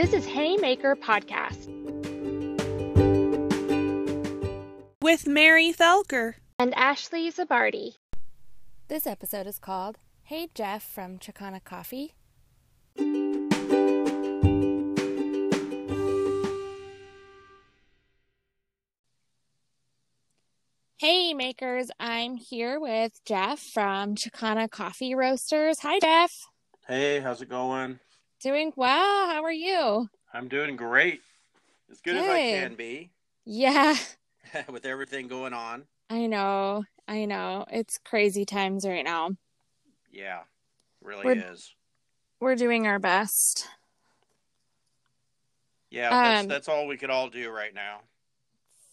This is Haymaker Podcast with Mary Thelker and Ashley Zabardi. This episode is called Hey Jeff from Chicana Coffee. Hey makers, I'm here with Jeff from Chicana Coffee Roasters. Hi Jeff. Hey, how's it going? Doing well. How are you? I'm doing great. As good, good. as I can be. Yeah. With everything going on. I know. I know. It's crazy times right now. Yeah. Really we're, is. We're doing our best. Yeah, that's, um, that's all we could all do right now.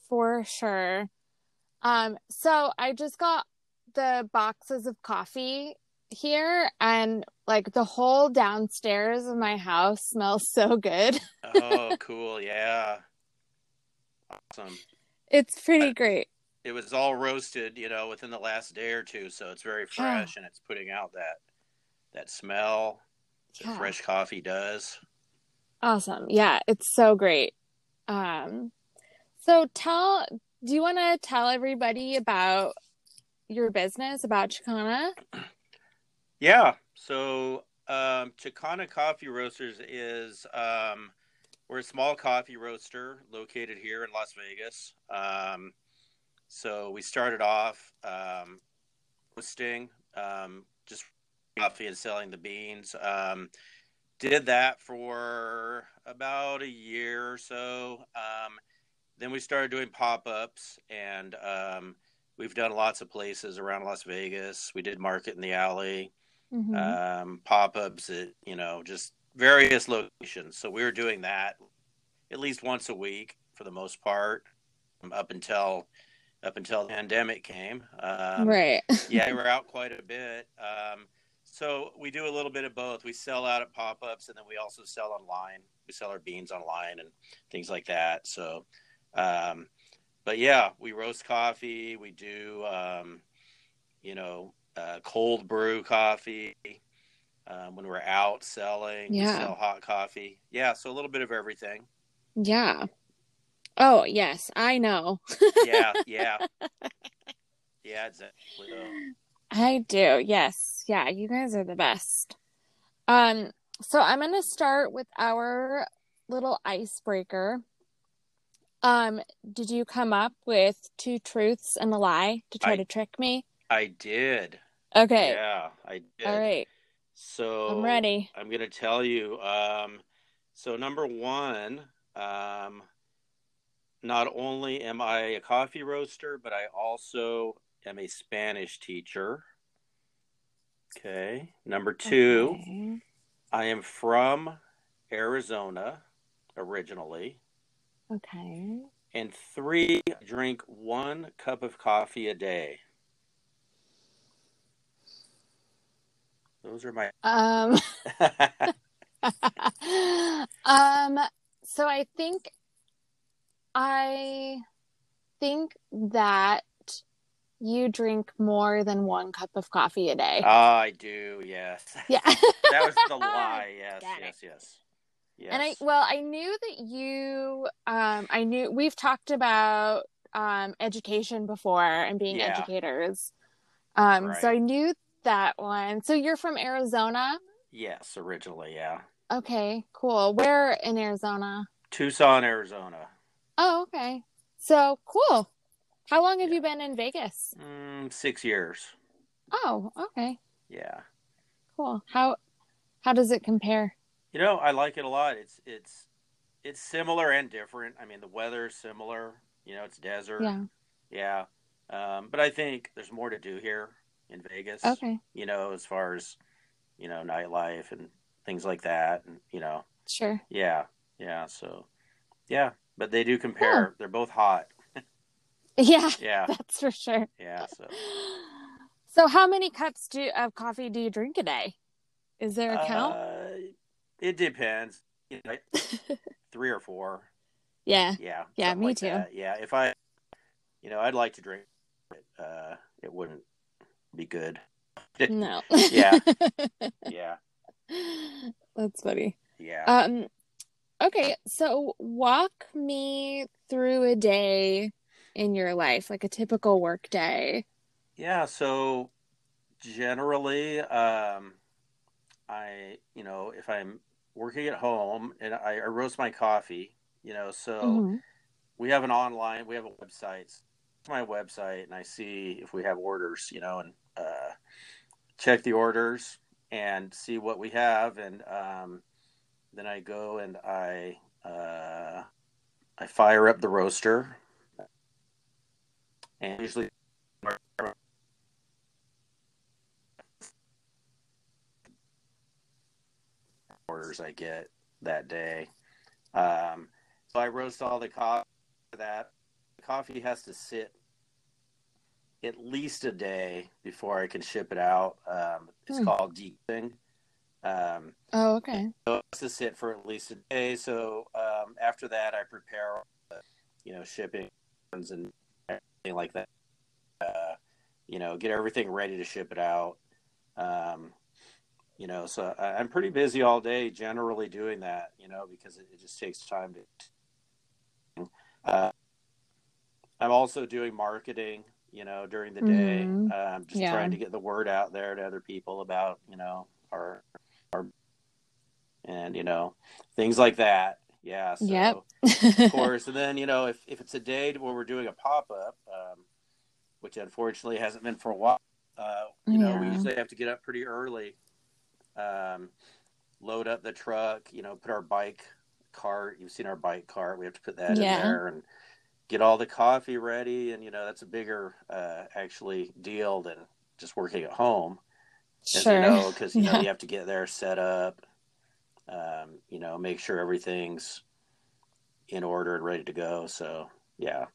For sure. Um, so I just got the boxes of coffee here and like the whole downstairs of my house smells so good. oh, cool. Yeah. Awesome. It's pretty great. It was all roasted, you know, within the last day or two, so it's very fresh and it's putting out that that smell that yeah. fresh coffee does. Awesome. Yeah, it's so great. Um so tell do you want to tell everybody about your business about Chicana? Yeah. So um, Chicana Coffee Roasters is um, we're a small coffee roaster located here in Las Vegas. Um, so we started off um, roasting um, just coffee and selling the beans. Um, did that for about a year or so. Um, then we started doing pop ups and we've done lots of places around Las Vegas. We did Market in the Alley mm-hmm. um, pop-ups at you know just various locations. So we were doing that at least once a week for the most part um, up until up until the pandemic came. Um, right. yeah, we were out quite a bit. Um, so we do a little bit of both. We sell out at pop-ups, and then we also sell online. We sell our beans online and things like that. So, um, but yeah, we roast coffee. We do, um, you know, uh, cold brew coffee um, when we're out selling. Yeah. sell hot coffee. Yeah, so a little bit of everything. Yeah. Oh yes, I know. yeah, yeah, yeah, exactly. I do. Yes, yeah. You guys are the best. Um. So I'm gonna start with our little icebreaker. Um, did you come up with two truths and a lie to try I, to trick me? I did. Okay. Yeah, I did. All right. So I'm ready. I'm going to tell you. Um, so number one, um, not only am I a coffee roaster, but I also am a Spanish teacher. Okay. Number two, okay. I am from Arizona originally. Okay. And three, drink one cup of coffee a day. Those are my um um so I think I think that you drink more than one cup of coffee a day. Oh, I do, yes. Yeah. that was the lie. Yes, Got yes, it. yes. Yes. And I well, I knew that you um I knew we've talked about um education before and being yeah. educators. Um right. so I knew that one. So you're from Arizona? Yes, originally, yeah. Okay, cool. Where in Arizona? Tucson, Arizona. Oh, okay. So cool. How long have you been in Vegas? Mm, six years. Oh, okay. Yeah. Cool. How how does it compare? You know, I like it a lot. It's it's it's similar and different. I mean, the weather's similar. You know, it's desert. Yeah. Yeah. Um, but I think there's more to do here in Vegas. Okay. You know, as far as you know, nightlife and things like that, and you know. Sure. Yeah, yeah. So, yeah, but they do compare. They're both hot. yeah. Yeah. That's for sure. Yeah. So. So, how many cups do of coffee do you drink a day? Is there a count? Uh, it depends. You know, three or four. Yeah. Yeah. Yeah. Me like too. That. Yeah. If I, you know, I'd like to drink. It, uh, it wouldn't be good. No. yeah. Yeah. That's funny. Yeah. Um Okay, so walk me through a day in your life, like a typical work day. Yeah, so generally, um, I, you know, if I'm working at home and I, I roast my coffee, you know, so Mhm. we have an online, we have a website. It's my website, and I see if we have orders, you know, and uh, check the orders and see what we have, and um, then I go and I uh, I fire up the roaster, and usually orders I get that day. Um, so I roast all the coffee. That coffee has to sit at least a day before I can ship it out. Um, it's Hmm. called deeping. Um, Oh, okay. so it has to sit for at least a day. So um, after that, I prepare, you know, shipping and everything like that. Uh, you know, get everything ready to ship it out. Um, you know, so I- I'm pretty busy all day, generally doing that. You know, because it, it just takes time to. Uh, I'm also doing marketing. You know, during the day, Mhm. um, just Yeah. trying to get the word out there to other people about you know our our and you know things like that. Yeah. So Yep. of course, and then you know if if it's a day where we're doing a pop up, um, which unfortunately hasn't been for a while, uh, you know we usually have to get up pretty early, um, load up the truck, you know, put our bike cart. You've seen our bike cart. We have to put that Yeah. in there and get all the coffee ready, and you know that's a bigger uh, actually deal than just working at home Sure. you know, because you know you have to get there, set up, um, you know, make sure everything's in order and ready to go. So yeah,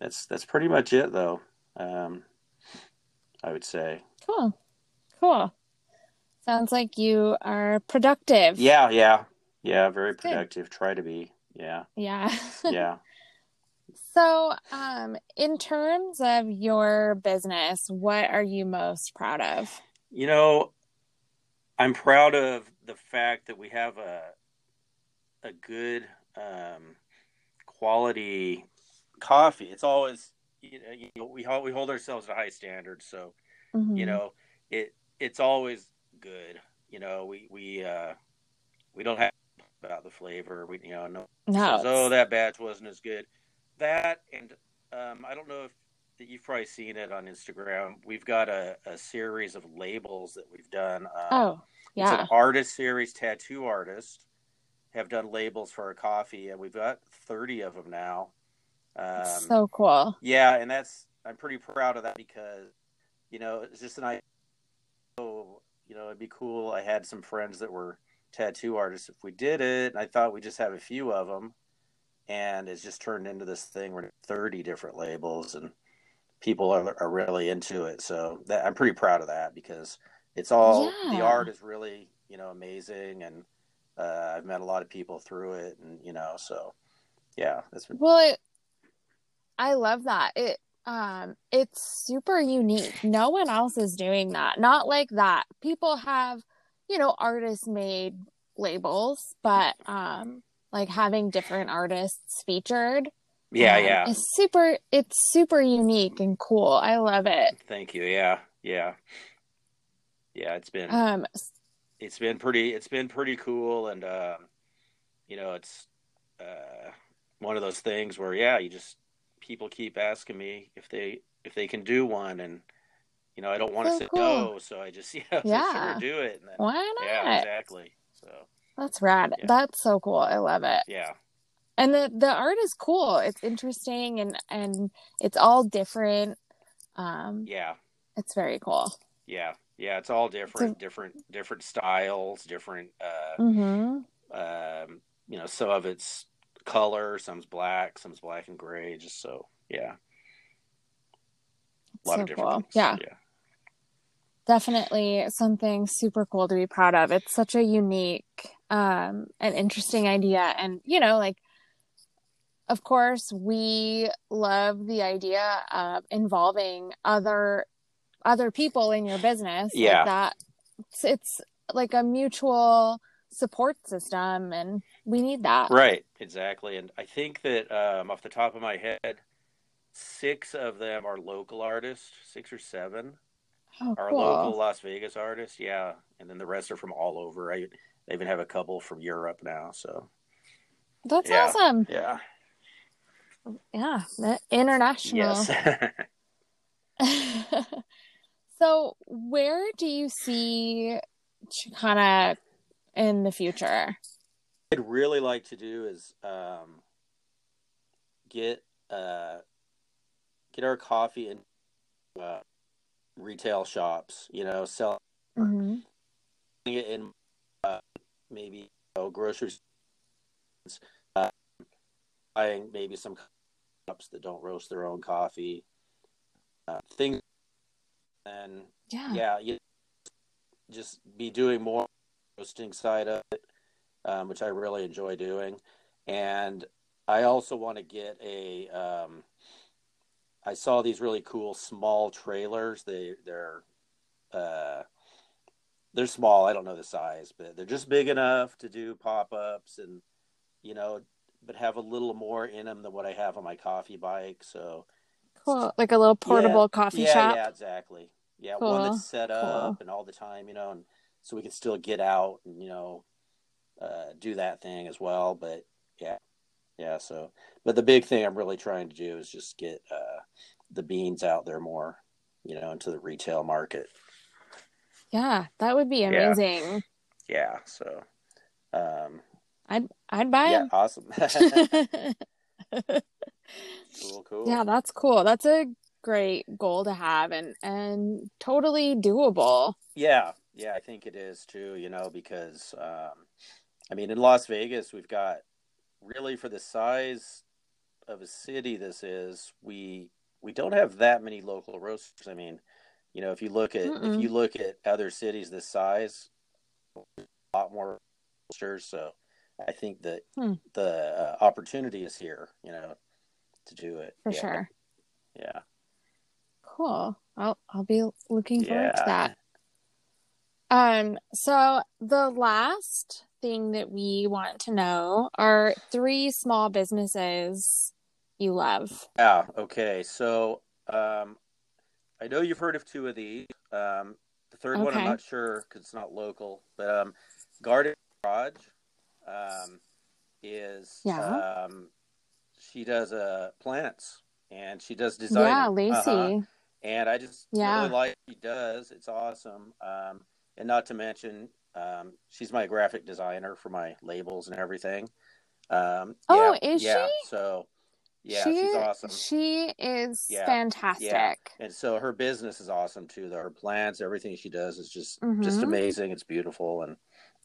that's that's pretty much it, though. Um, I would say, Cool. Cool. Sounds like you are productive. yeah, yeah, yeah, very Good. productive. Try to be, yeah, Yeah. yeah. So, um, in terms of your business, what are you most proud of? You know, I'm proud of the fact that we have a a good um, quality coffee. It's always you know, you know we hold, we hold ourselves to high standards, so Mhm. you know it it's always good. You know, we we uh, we don't have about the flavor. We you know no no. says, oh that batch wasn't as good. That and um, I don't know if that you've probably seen it on Instagram. We've got a, a series of labels that we've done. Um, oh, it's yeah. an artist series, tattoo artists have done labels for our coffee, and we've got 30 of them now. Um, so cool. yeah, and that's, I'm pretty proud of that because, you know, it's just an idea. So, you know, it'd be cool. I had some friends that were tattoo artists. If we did it, and I thought we'd just have a few of them. And it's just turned into this thing where 30 different labels and people are, are really into it. So that, I'm pretty proud of that because it's all the art is really you know amazing and uh, i've met a lot of people through it and you know so yeah that's been Well, it, I love that. It um it's super unique. No one else is doing that. Not like that. People have, you know, artist made labels, but um like having different artists featured. yeah um, yeah It's super it's super unique and cool. I love it. thank you yeah yeah yeah it's been Um it's been pretty it's been pretty cool and um you know it's uh one of those things where yeah you just people keep asking me if they if they can do one and you know i don't want to So say cool. no so i just yeah, Yeah. sure do it and then, why not? yeah exactly so That's rad. Yeah. That's so cool. I love it. yeah and the the art is cool it's interesting and and it's all different um yeah it's very cool Yeah, yeah, it's all different, different, different styles, different. Uh, mm-hmm. um, you know, some of it's color, some's black, some's black and gray. Just so, yeah, a lot so of different cool things. yeah yeah, definitely something super cool to be proud of it's such a unique um an interesting idea and you know like of course we love the idea of involving other other people in your business like Yeah. that it's, it's like a mutual support system and we need that. Right, exactly. And I think that um, off the top of my head, six of them are local artists, six or seven Oh, are cool. local Las Vegas artists. Yeah, and then the rest are from all over. I, I even have a couple from Europe now. So That's Yeah. awesome. yeah, Yeah, international. yes. so, where do you see Chicana in the future? I'd really like to do is um, get uh, get our coffee in uh, retail shops. You know, sell hmm it in maybe you know, grocery stores, uh, buying maybe some cups that don't roast their own coffee, uh, things, and Yeah. yeah, you just be doing more roasting side of it, um, which I really enjoy doing, and I also want to get a. Um, I saw these really cool small trailers. They they're uh, they're small. I don't know the size, but they're just big enough to do pop ups and you know, but have a little more in them than what I have on my coffee bike. So Cool. Like a little portable yeah, coffee yeah, shop. Yeah, exactly. Yeah, Cool, one that's set cool. up and all the time, you know, and so we can still get out and you know uh, do that thing as well. But yeah, yeah. So, but the big thing I'm really trying to do is just get uh, the beans out there more, you know, into the retail market. Yeah, that would be amazing. Yeah. So, um, I'd I'd buy it. yeah, awesome. cool, cool. yeah, that's cool. That's a great goal to have and and totally doable. Yeah, yeah, I think it is too, you know, because um, I mean, in Las Vegas, we've got really for the size of a city this is, we we don't have that many local roasters. I mean, you know, if you look at Mm-mm. if you look at other cities this size, a lot more roasters. So I think that Hmm. the uh, opportunity is here, you know, to do it For Yeah, sure. Yeah, Cool. I'll I'll be looking forward to that. Um, so the last thing that we want to know are three small businesses you love. Yeah. Okay. So um, I know you've heard of two of these. Um, the third one I'm not sure because it's not local, but um, Garden Garage um, is Yeah. um, she does uh, plants and she does design. Yeah, Lacey. And I just Yeah. really like she does. It's awesome. Um, and not to mention, um, she's my graphic designer for my labels and everything. Um, Oh, yeah, is yeah. she? So, yeah, she, she's awesome. She is Yeah, fantastic. And so her business is awesome too. Though her plants, everything she does is just Mhm. just amazing. It's beautiful, and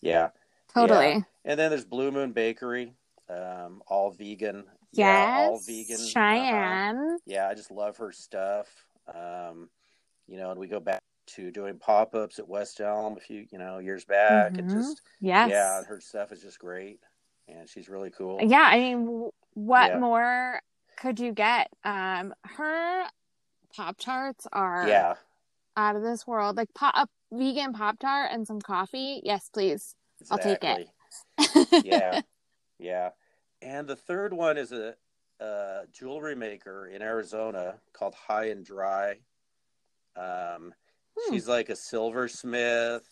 yeah. Totally. And then there's Blue Moon Bakery, um, all vegan. Yes. Yeah, all vegan. Uh-huh. Cheyenne. Yeah, I just love her stuff. Um, you know, and we go back to doing pop ups at West Elm a few, you know, years back, and Mhm. just Yes. yeah, her stuff is just great, and she's really cool. Yeah, I mean, what Yeah. more could you get? Um, her Pop Tarts are Yeah, out of this world. Like pop, a vegan Pop Tart and some coffee. Yes, please. I'll take it. yeah, yeah. And the third one is a, a jewelry maker in Arizona called High and Dry. Um, Hmm. She's like a silversmith.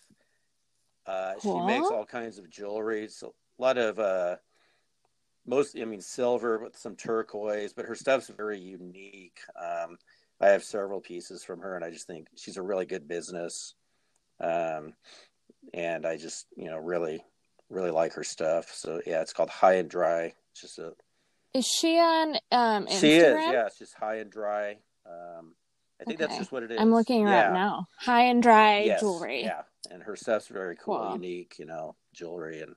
Uh, She makes all kinds of jewelry. So a lot of uh, most, I mean, silver with some turquoise, but her stuff's very unique. Um, I have several pieces from her, and I just think she's a really good business. Um, and I just, you know, really, really like her stuff. So yeah, it's called High and Dry. It's just a Is she on um Instagram? she is, yeah. It's just High and Dry. Um, I think that's just what it is. I'm looking her yeah. up now. High and dry Yes, jewelry. Yeah, and her stuff's very cool, Cool. unique, you know, jewelry, and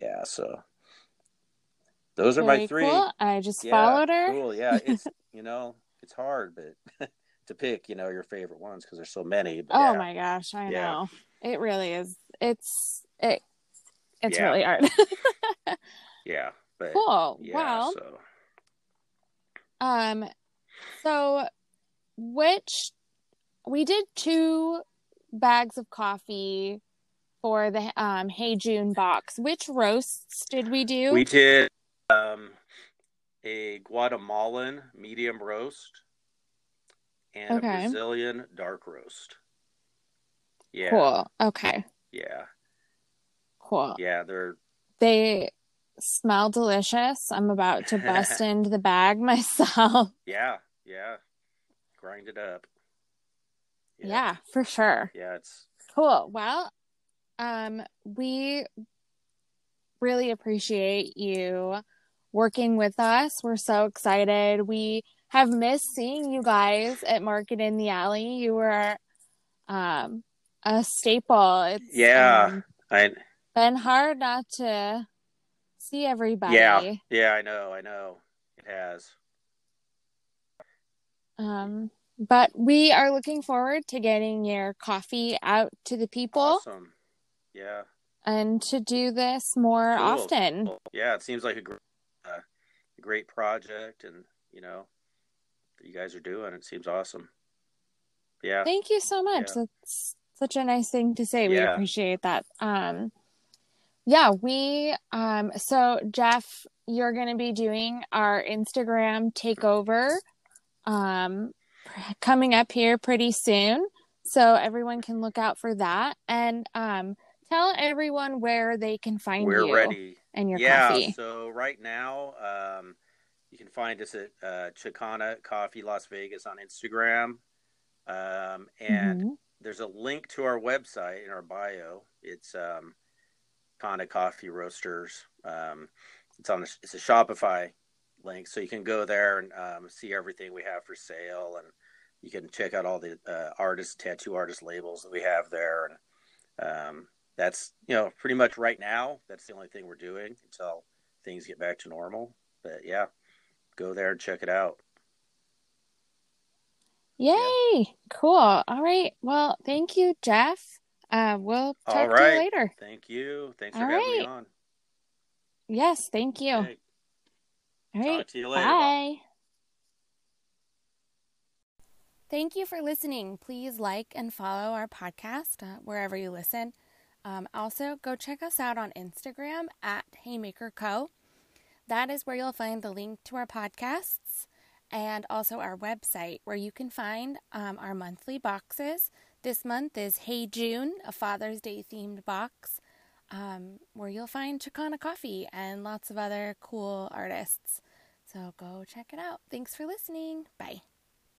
yeah. So those are my three. cool. I just Yeah, followed her. Cool. Yeah, it's you know it's hard, but to pick you know your favorite ones because there's so many. But Oh yeah. my gosh, I Yeah. know. It really is. It's it. It's really hard. Yeah, but cool. yeah. Wow. So Um, so which we did two bags of coffee for the um, Hey June box. Which roasts did we do? We did um, a Guatemalan medium roast and Okay. a Brazilian dark roast. Yeah. Cool. Okay. Yeah. Cool. Yeah. They're They smell delicious. I'm about to bust into the bag myself. yeah. Yeah. Grind it up. yeah, for sure. Yeah. It's Cool. Well, um, we really appreciate you working with us. We're so excited. We have missed seeing you guys at Market in the Alley. You were um a staple. It's Yeah. um, I been hard not to see everybody. yeah. Yeah. I know. I know. It has. Um, but we are looking forward to getting your coffee out to the people Awesome. Yeah. and to do this more Cool. often. Yeah. It seems like a great, a great project, and you know that you guys are doing. It seems awesome. Yeah. Thank you so much. Yeah. That's such a nice thing to say. We Yeah. appreciate that. Um, yeah, we, um, so Jeff, you're going to be doing our Instagram takeover, um, coming up here pretty soon. So everyone can look out for that and, um, tell everyone where they can find We're you ready. And your yeah, coffee. so right now, um, you can find us at uh, Chicana Coffee Las Vegas on Instagram. Um, and Mhm. there's a link to our website in our bio. It's um, Chicana Coffee Roasters. Um, it's on. A, it's a Shopify link, so you can go there and um, see everything we have for sale, and you can check out all the uh, artist tattoo artist labels that we have there, and um, that's you know pretty much right now. That's the only thing we're doing until things get back to normal. But yeah, go there and check it out. Yay! Cool. All right. Well, thank you, Jeff. Uh, we'll talk All to you later. Thank you. Thanks for All having me on. Yes, thank you. Okay, All right. talk to you later. Bye. Thank you for listening. Please like and follow our podcast uh, wherever you listen. Um, also, go check us out on Instagram at Haymaker Co. That is where you'll find the link to our podcasts and also our website where you can find um, our monthly boxes. This month is Hey June, a Father's Day themed box um, where you'll find Chicana Coffee and lots of other cool artists. So go check it out. Thanks for listening. Bye.